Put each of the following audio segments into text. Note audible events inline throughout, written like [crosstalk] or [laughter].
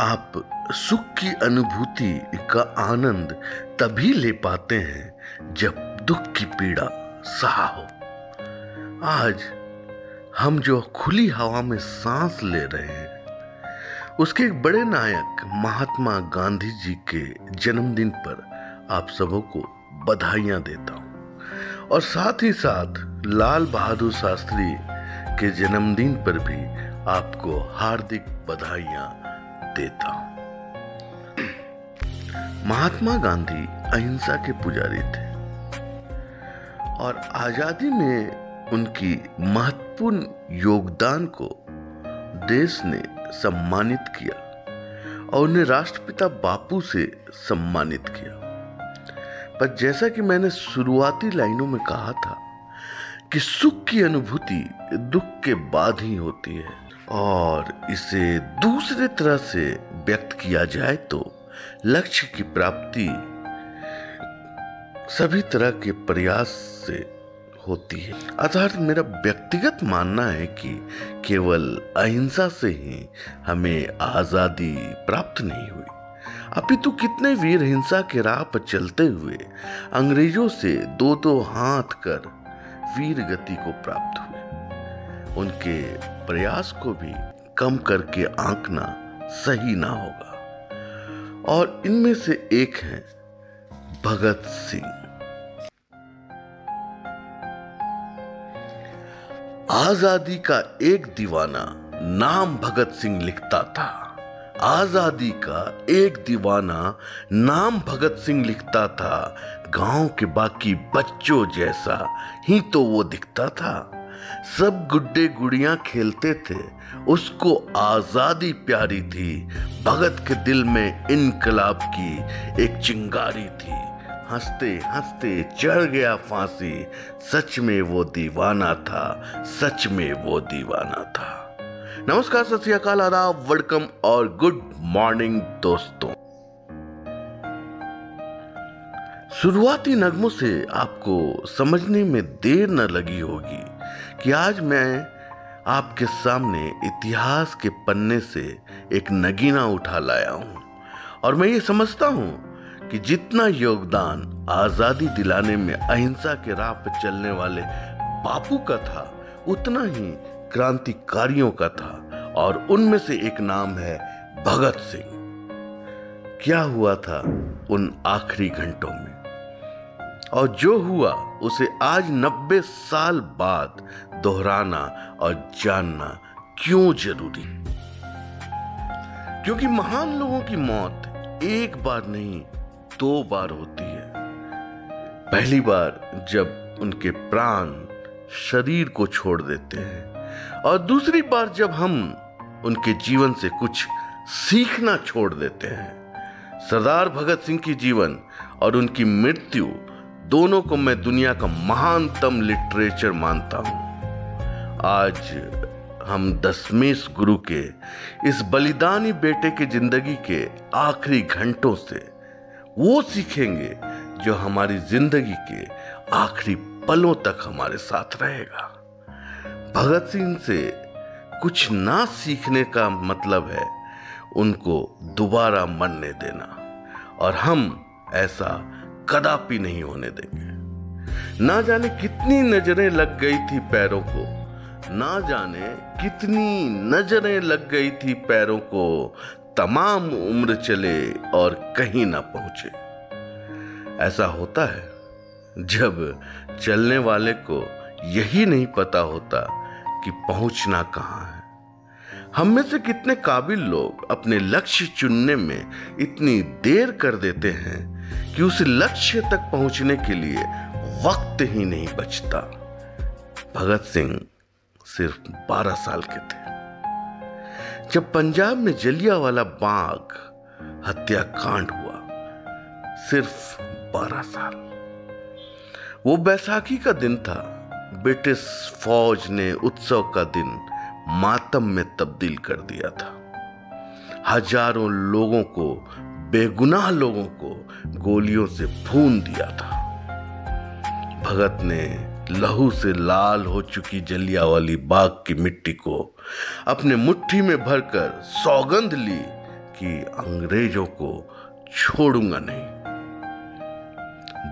आप सुख की अनुभूति का आनंद तभी ले पाते हैं जब दुख की पीड़ा सहा हो। आज हम जो खुली हवा में सांस ले रहे हैं, उसके एक बड़े नायक महात्मा गांधी जी के जन्मदिन पर आप सबों को बधाइयाँ देता हूँ। और साथ ही साथ लाल बहादुर शास्त्री के जन्मदिन पर भी आपको हार्दिक बधाइयाँ देता हूँ। महात्मा गांधी अहिंसा के पुजारी थे और आज़ादी में उनकी महत्वपूर्ण योगदान को देश ने सम्मानित किया और उन्हें राष्ट्रपिता बापू से सम्मानित किया। पर जैसा कि मैंने शुरुआती लाइनों में कहा था कि सुख की अनुभूति दुख के बाद ही होती है। और इसे दूसरे तरह से व्यक्त किया जाए तो लक्ष्य की प्राप्ति सभी तरह के प्रयास से होती है। अर्थात मेरा व्यक्तिगत मानना है कि केवल अहिंसा से ही हमें आज़ादी प्राप्त नहीं हुई। अपितु कितने वीर हिंसा के राह पर चलते हुए अंग्रेज़ों से दो दो हाथ कर वीर गति को प्राप्त हुए। उनके प्रयास को भी कम करके आंकना सही ना होगा। और इनमें से एक है भगत सिंह। आज़ादी का एक दीवाना नाम भगत सिंह लिखता था। आज़ादी का एक दीवाना नाम भगत सिंह लिखता था। गाँव के बाकी बच्चों जैसा ही तो वो दिखता था। सब गुड्डे गुड़िया खेलते थे, उसको आज़ादी प्यारी थी। भगत के दिल में इनकलाब की एक चिंगारी थी। हँसते हँसते चढ़ गया फांसी। सच में वो दीवाना था, सच में वो दीवाना था। नमस्कार, सत श्रीकाल आदाब, वेलकम और गुड मॉर्निंग दोस्तों। शुरुआती नगमों से आपको समझने में देर न लगी होगी। कि आज मैं आपके सामने इतिहास के पन्ने से एक नगीना उठा लाया हूँ। और मैं ये समझता हूँ कि जितना योगदान आज़ादी दिलाने में अहिंसा के राह पर चलने वाले बापू का था, उतना ही क्रांतिकारियों का था। और उनमें से एक नाम है भगत सिंह। क्या हुआ था उन आखिरी घंटों में? और जो हुआ, उसे आज नब्बे साल बाद दोहराना और जानना क्यों ज़रूरी? क्योंकि महान लोगों की मौत एक बार नहीं, दो बार होती है। पहली बार जब उनके प्राण शरीर को छोड़ देते हैं, और दूसरी बार जब हम उनके जीवन से कुछ सीखना छोड़ देते हैं। सरदार भगत सिंह की जीवन और उनकी मृत्यु दोनों को मैं दुनिया का महानतम लिटरेचर मानता हूँ। आज हम दसमेश गुरु के, इस बलिदानी बेटे के ज़िंदगी के आखिरी घंटों से वो सीखेंगे जो हमारी ज़िंदगी के आखिरी पलों तक हमारे साथ रहेगा। भगत सिंह से कुछ ना सीखने का मतलब है उनको दोबारा मरने देना। और हम ऐसा कदापि नहीं होने देंगे। ना जाने कितनी नज़रें लग गई थी पैरों को, ना जाने कितनी नज़रें लग गई थी पैरों को, तमाम उम्र चले और कहीं ना पहुँचे। ऐसा होता है जब चलने वाले को यही नहीं पता होता कि पहुँचना कहाँ है। हम में से कितने काबिल लोग अपने लक्ष्य चुनने में इतनी देर कर देते हैं कि उस लक्ष्य तक पहुँचने के लिए वक्त ही नहीं बचता। भगत सिंह सिर्फ़ 12 साल के थे। जब पंजाब में जलिया बाग हत्याकांड हुआ, सिर्फ़ 12 साल। वो बैसाखी का दिन था। ब्रिटिश फौज ने उत्सव का दिन मातम में तब्दील कर दिया था। हज़ारों लोगों को बेगुनाह लोगों को गोलियों से भून दिया था। भगत ने लहू से लाल हो चुकी जलिया वाली बाग की मिट्टी को अपने मुट्ठी में भरकर सौगंध ली कि अंग्रेज़ों को छोड़ूँगा नहीं।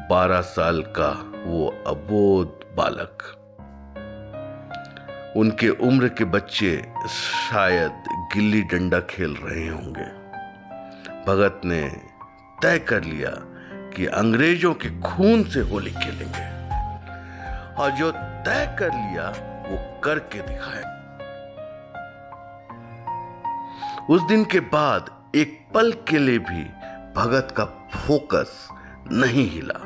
बारह साल का वो अबोध बालक। उनके उम्र के बच्चे शायद गिल्ली डंडा खेल रहे होंगे। भगत ने तय कर लिया कि अंग्रेज़ों के खून से होली खेलेंगे। और जो तय कर लिया, वो करके दिखाया उस दिन के बाद एक पल के लिए भी भगत का फोकस नहीं हिला।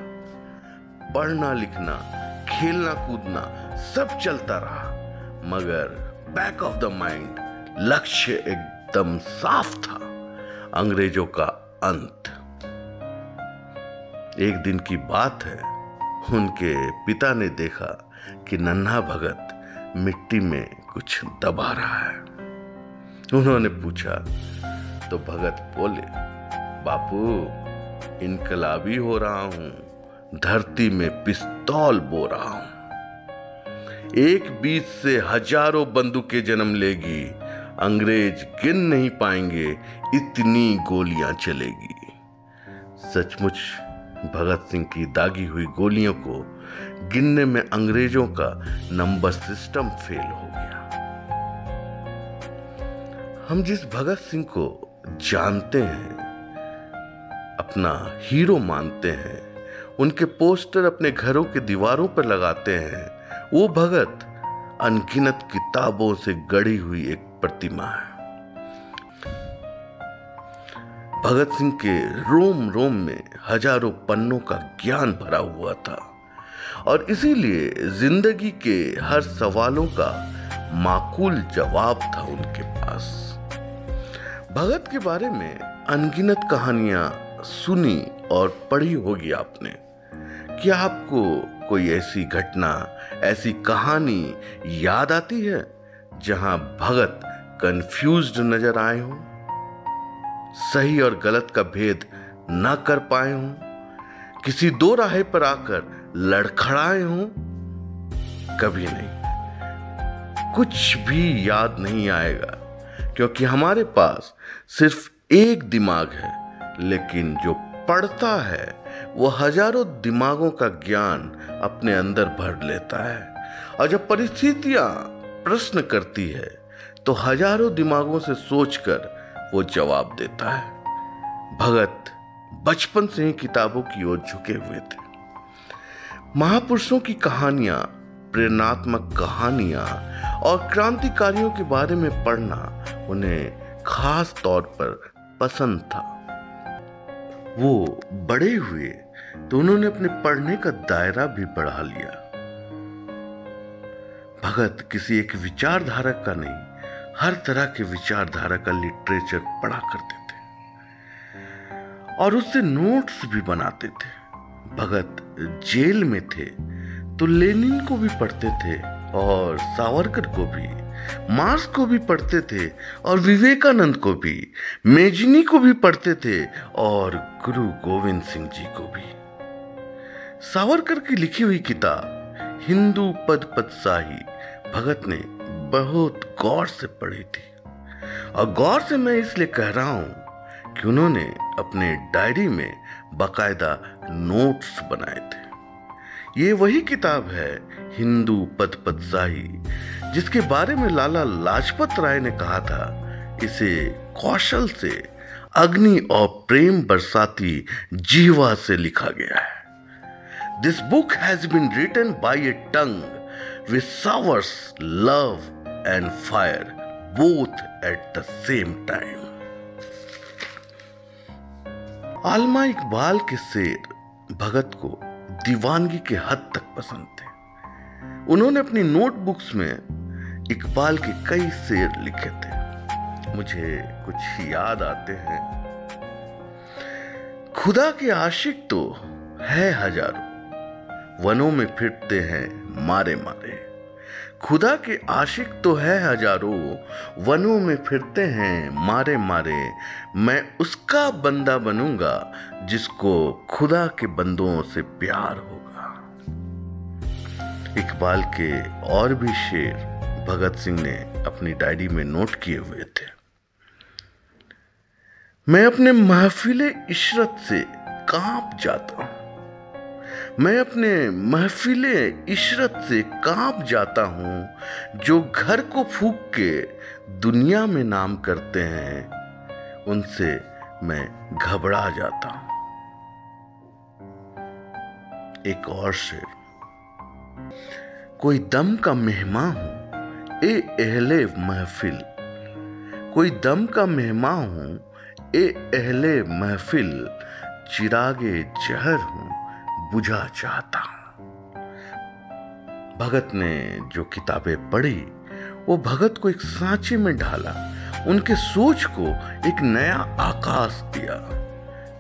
पढ़ना, लिखना, खेलना, कूदना सब चलता रहा, मगर बैक ऑफ़ द माइंड लक्ष्य एकदम साफ़ था। अंग्रेज़ों का अंत। एक दिन की बात है, उनके पिता ने देखा कि नन्हा भगत मिट्टी में कुछ दबा रहा है। उन्होंने पूछा तो भगत बोले, बापू, इनकलाबी हो रहा हूँ, धरती में पिस्तौल बो रहा हूँ। एक बीच से हज़ारों बंदूकें जन्म लेगी अंग्रेज़ गिन नहीं पाएँगे, इतनी गोलियाँ चलेगी। सचमुच, भगत सिंह की दागी हुई गोलियों को गिनने में अंग्रेज़ों का नंबर सिस्टम फेल हो गया। हम जिस भगत सिंह को जानते हैं, अपना हीरो मानते हैं, उनके पोस्टर अपने घरों के दीवारों पर लगाते हैं, वो भगत अनगिनत किताबों से गढ़ी हुई एक प्रतिमा है। भगत सिंह के रोम रोम में हज़ारों पन्नों का ज्ञान भरा हुआ था और इसीलिए ज़िंदगी के हर सवालों का माकूल जवाब था उनके पास। भगत के बारे में अनगिनत कहानियाँ सुनी और पढ़ी होगी आपने। क्या आपको कोई ऐसी घटना, ऐसी कहानी याद आती है जहाँ भगत कंफ्यूज्ड नज़र आए हो, सही और गलत का भेद न कर पाए हो, किसी दो राहे पर आकर लड़खड़ाए हो, कभी नहीं। कुछ भी याद नहीं आएगा, क्योंकि हमारे पास सिर्फ़ एक दिमाग है, लेकिन जो पढ़ता है, वो हज़ारों दिमागों का ज्ञान अपने अंदर भर लेता है। और जब परिस्थितियाँ प्रश्न करती है तो हज़ारों दिमागों से सोचकर वो जवाब देता है। भगत बचपन से ही किताबों की ओर झुके हुए थे। महापुरुषों की कहानियाँ, प्रेरणात्मक कहानियाँ और क्रांतिकारियों के बारे में पढ़ना उन्हें खास तौर पर पसंद था। वो बड़े हुए तो उन्होंने अपने पढ़ने का दायरा भी बढ़ा लिया। भगत किसी एक विचारधारक का नहीं हर तरह के विचारधारा का लिटरेचर पढ़ा करते थे। और उससे नोट्स भी बनाते थे। भगत जेल में थे तो लेनिन को भी पढ़ते थे और सावरकर को भी, मार्स को भी पढ़ते थे और विवेकानंद को भी, मेजनी को भी पढ़ते थे और गुरु गोविंद सिंह जी को भी। सावरकर की लिखी हुई किताब, हिंदू पद पद शाही भगत ने बहुत गौर से पढ़ी थी। और गौर से मैं इसलिए कह रहा हूँ कि उन्होंने अपने डायरी में बाकायदा नोट्स बनाए थे। ये वही किताब है, हिंदू पद पद शाही जिसके बारे में लाला लाजपत राय ने कहा था, इसे कौशल से अग्नि और प्रेम बरसाती जीवा से लिखा गया है। This book has been written by a tongue with saviours love and fire both at the same time Allama Iqbal के शेर भगत को दीवानगी के हद तक पसंद थे। उन्होंने अपनी नोटबुक्स में इकबाल के कई शेर लिखे थे। मुझे कुछ याद आते हैं। खुदा के आशिक तो है हज़ारों। वनों में फिरते हैं मारे मारे। खुदा के आशिक तो है हज़ारों। वनों में फिरते हैं, मारे मारे। मैं उसका बंदा बनूँगा, जिसको खुदा के बंदों से प्यार होगा। इकबाल के और भी शेर भगत सिंह ने अपनी डायरी में नोट किए हुए थे। मैं अपने महफिल इशरत से काँप जाता हूँ। मैं अपने महफिल इशरत से काँप जाता हूँ, जो घर को फूक के दुनिया में नाम करते हैं। उनसे मैं घबरा जाता हूँ। एक और शेर। कोई दम का मेहमा हूँ, ए अहले महफिल। कोई दम का मेहमा हूँ, ए अहले महफिल। चिरागे जहर हूँ। बुझा चाहता हूँ। भगत ने जो किताबें पढ़ी, वो भगत को एक सांचे में ढाला, उनके सोच को एक नया आकाश दिया।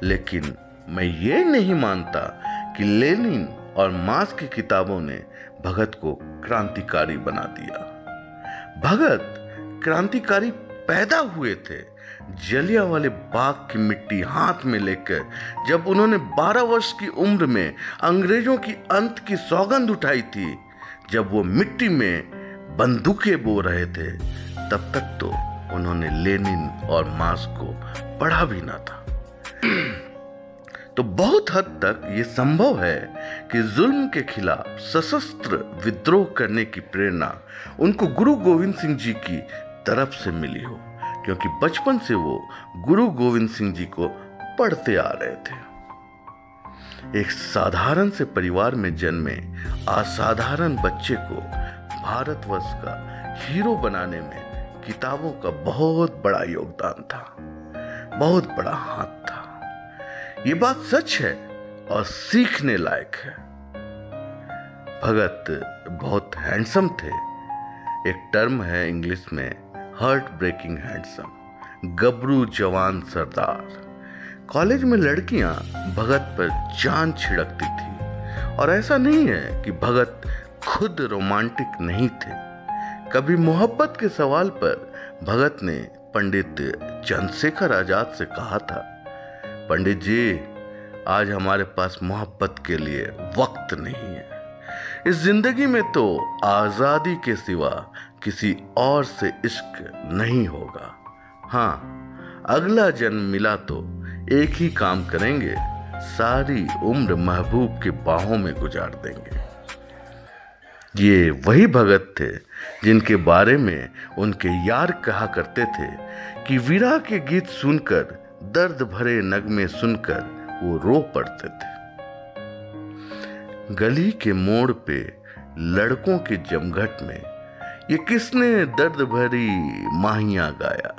लेकिन मैं ये नहीं मानता कि लेनिन और मास की किताबों ने भगत को क्रांतिकारी बना दिया। भगत क्रांतिकारी पैदा हुए थे, जलिया वाले बाग की मिट्टी हाथ में लेकर, जब उन्होंने 12 वर्ष की उम्र में अंग्रेज़ों की अंत की सौगंध उठाई थी, जब वो मिट्टी में बंदूकें बो रहे थे, तब तक तो उन्होंने लेनिन और मार्क्स को पढ़ा भी ना था। [clears throat] तो बहुत हद तक ये संभव है कि जुल्म के खिलाफ सशस्त्र विद्रोह करने की प्रेरणा उनको गुरु गोविंद सिंह जी की तरफ़ से मिली हो, क्योंकि बचपन से वो गुरु गोविंद सिंह जी को पढ़ते आ रहे थे। एक साधारण से परिवार में जन्मे असाधारण बच्चे को भारतवर्ष का हीरो बनाने में किताबों का बहुत बड़ा योगदान था, बहुत बड़ा हाथ था। ये बात सच है और सीखने लायक है। भगत बहुत हैंडसम थे। एक टर्म है इंग्लिश में हार्ट ब्रेकिंग हैंडसम गबरू जवान सरदार। कॉलेज में लड़कियाँ भगत पर जान छिड़कती थी, और ऐसा नहीं है कि भगत खुद रोमांटिक नहीं थे। कभी मोहब्बत के सवाल पर भगत ने पंडित चंद्रशेखर आज़ाद से कहा था, पंडित जी, आज हमारे पास मोहब्बत के लिए वक्त नहीं है। इस ज़िंदगी में तो आज़ादी के सिवा किसी और से इश्क नहीं होगा। हाँ अगला जन्म मिला तो एक ही काम करेंगे, सारी उम्र महबूब के बाहों में गुजार देंगे। ये वही भगत थे जिनके बारे में उनके यार कहा करते थे कि वीरा के गीत सुनकर, दर्द भरे नगमे सुनकर वो रो पड़ते थे। गली के मोड़ पे लड़कों के जमघट में ये किसने दर्द भरी माहिया गाया?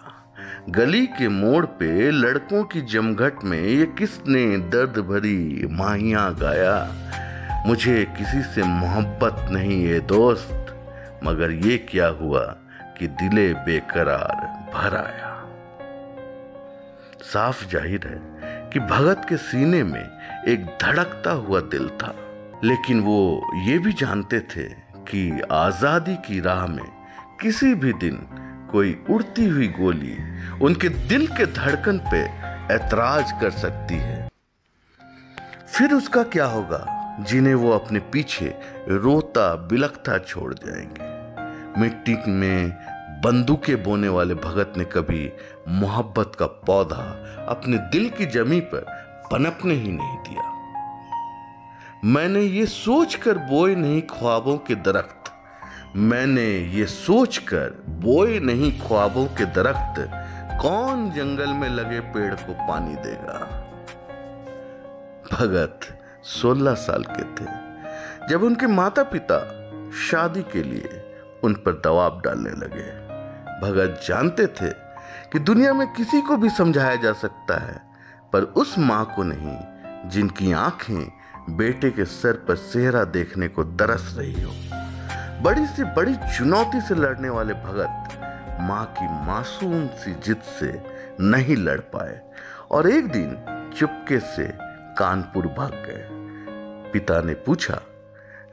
गली के मोड़ पे लड़कों की जमघट में ये किसने दर्द भरी माहिया गाया? मुझे किसी से मोहब्बत नहीं है दोस्त, मगर ये क्या हुआ कि दिले बेकरार भर आया? साफ़ ज़ाहिर है कि भगत के सीने में एक धड़कता हुआ दिल था, लेकिन वो ये भी जानते थे कि आज़ादी की राह में किसी भी दिन कोई उड़ती हुई गोली उनके दिल के धड़कन पे ऐतराज कर सकती है। फिर उसका क्या होगा? जिन्हें वो अपने पीछे रोता बिलखता छोड़ जाएँगे। मिट्टी में बंदूकें बोने वाले भगत ने कभी मोहब्बत का पौधा अपने दिल की जमी पर पनपने ही नहीं दिया। मैंने ये सोचकर बोए नहीं ख्वाबों के दरख्त। मैंने ये सोचकर बोए नहीं ख्वाबों के दरख्त। कौन जंगल में लगे पेड़ को पानी देगा? भगत 16 साल के थे। जब उनके माता पिता शादी के लिए उन पर दबाव डालने लगे, भगत जानते थे कि दुनिया में किसी को भी समझाया जा सकता है, पर उस माँ को नहीं, जिनकी आँखें बेटे के सर पर सेहरा देखने को तरस रही हो। बड़ी से, बड़ी चुनौती से लड़ने वाले भगत माँ की मासूम सी जिद से नहीं लड़ पाए और एक दिन चुपके से कानपुर भाग गए। पिता ने पूछा,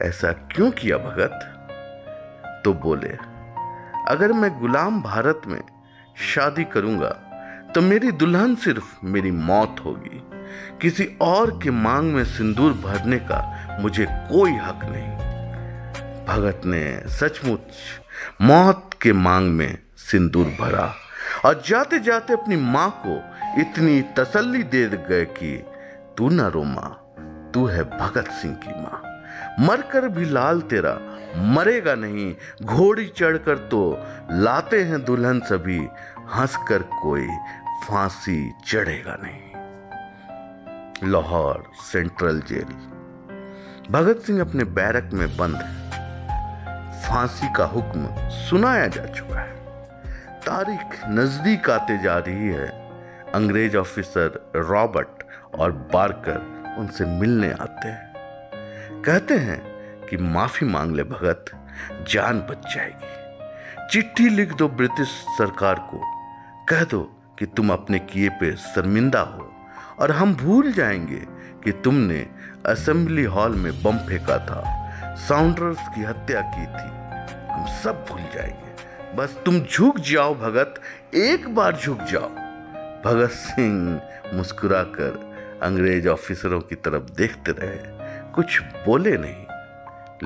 ऐसा क्यों किया भगत? तो बोले, अगर मैं गुलाम भारत में शादी करूँगा तो मेरी दुल्हन सिर्फ़ मेरी मौत होगी। किसी और के मांग में सिंदूर भरने का मुझे कोई हक नहीं। भगत ने सचमुच मौत के मांग में सिंदूर भरा और जाते जाते अपनी माँ को इतनी तसल्ली दे गए कि, तू न रो माँ, तू है भगत सिंह की माँ। मरकर भी लाल तेरा मरेगा नहीं, घोड़ी चढ़कर तो लाते हैं दुल्हन सभी, हंसकर कोई फांसी चढ़ेगा नहीं। Lahore central jail. भगत सिंह अपने बैरक में बंद है। फांसी का हुक्म सुनाया जा चुका है। तारीख नज़दीक आते जा रही है। अंग्रेज़ ऑफिसर रॉबर्ट और बारकर उनसे मिलने आते हैं। कहते हैं कि माफ़ी मांग ले भगत, जान बच जाएगी। चिट्ठी लिख दो ब्रिटिश सरकार को। कह दो कि तुम अपने किए पे शर्मिंदा हो। और हम भूल जाएँगे कि तुमने असेंबली हॉल में बम फेंका था। साउंडर्स की हत्या की थी। हम सब भूल जाएँगे। बस तुम झुक जाओ, भगत। एक बार झुक जाओ। भगत सिंह मुस्कुराकर अंग्रेज़ ऑफिसरों की तरफ़ देखते रहे। कुछ बोले नहीं,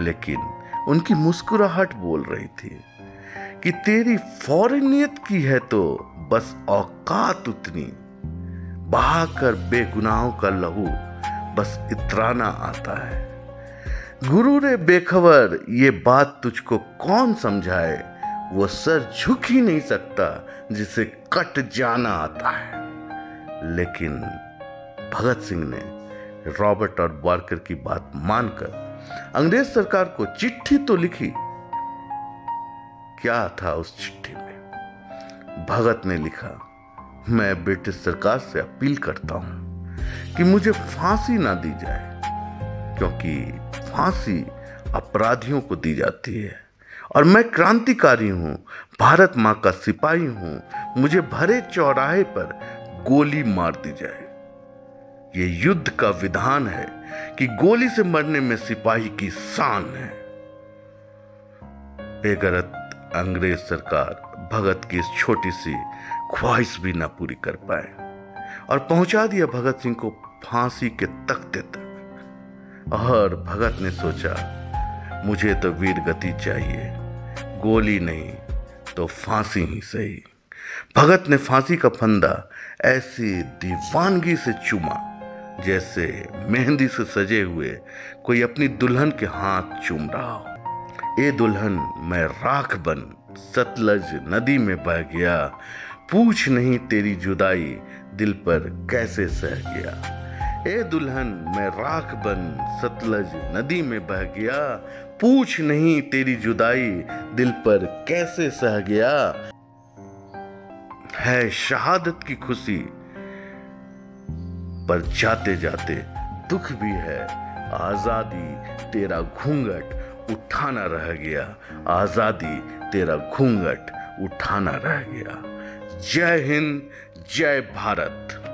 लेकिन उनकी मुस्कुराहट बोल रही थी कि तेरी फौरनियत की है तो बस औकात उतनी। बहाकर बेगुनाहों का लहू बस इतराना आता है। गुरु रे बेखबर ये बात तुझको कौन समझाए? वो सर झुक ही नहीं सकता जिसे कट जाना आता है। लेकिन भगत सिंह ने रॉबर्ट और बार्कर की बात मानकर अंग्रेज़ सरकार को चिट्ठी तो लिखी। क्या था उस चिट्ठी में? भगत ने लिखा मैं ब्रिटिश सरकार से अपील करता हूँ कि मुझे फांसी ना दी जाए, क्योंकि फांसी अपराधियों को दी जाती है। और मैं क्रांतिकारी हूँ, भारत माँ का सिपाही हूँ, मुझे भरे चौराहे पर गोली मार दी जाए। ये युद्ध का विधान है कि गोली से मरने में सिपाही की शान है। बेगरत अंग्रेज़ सरकार भगत की इस छोटी सी ख्वाहिश भी ना पूरी कर पाए और पहुँचा दिया भगत सिंह को फांसी के तख्ते तक। और भगत ने सोचा, मुझे तो वीर गति चाहिए, गोली नहीं तो फांसी ही सही। भगत ने फांसी का फंदा ऐसी दीवानगी से चुमा, जैसे मेहंदी से सजे हुए कोई अपनी दुल्हन के हाथ चूम रहा हो। ए दुल्हन, मैं राख बन, सतलज नदी में बह गया पूछ नहीं तेरी जुदाई, दिल पर कैसे सह गया? ए दुल्हन, मैं राख बन, सतलज नदी में बह गया। पूछ नहीं तेरी जुदाई, दिल पर कैसे सह गया? है शहादत की खुशी, पर जाते जाते दुख भी है। आज़ादी तेरा घूंघट उठाना रह गया। आज़ादी तेरा घूंघट उठाना रह गया। जय हिंद जय भारत।